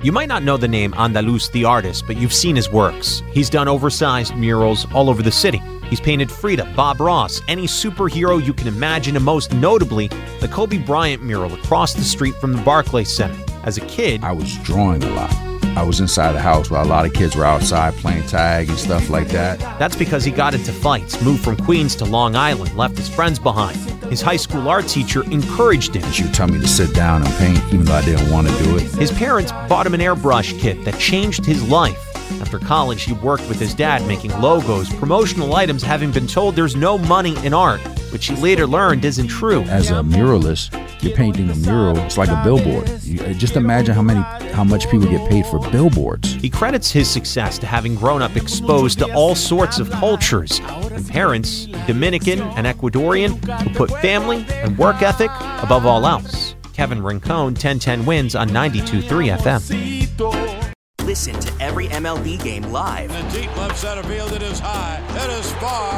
You might not know the name Andaluz the artist, but you've seen his works. He's done oversized murals all over the city. He's painted Frida, Bob Ross, any superhero you can imagine, and most notably, the Kobe Bryant mural across the street from the Barclays Center. As a kid, I was drawing a lot. I was inside the house while a lot of kids were outside playing tag and stuff like that. That's because he got into fights, moved from Queens to Long Island, left his friends behind. His high school art teacher encouraged him. She would tell me to sit down and paint, even though I didn't want to do it. His parents bought him an airbrush kit that changed his life. After college, he worked with his dad making logos, promotional items, having been told there's no money in art, which he later learned isn't true. As a muralist, you're painting a mural. It's like a billboard. You, uh, just imagine how many, how much people get paid for billboards. He credits his success to having grown up exposed to all sorts of cultures and parents, Dominican and Ecuadorian, who put family and work ethic above all else. Kevin Rincon, 1010 wins on 92.3 FM. Listen to every MLB game live. In the deep left center field, it is high, it is far, it is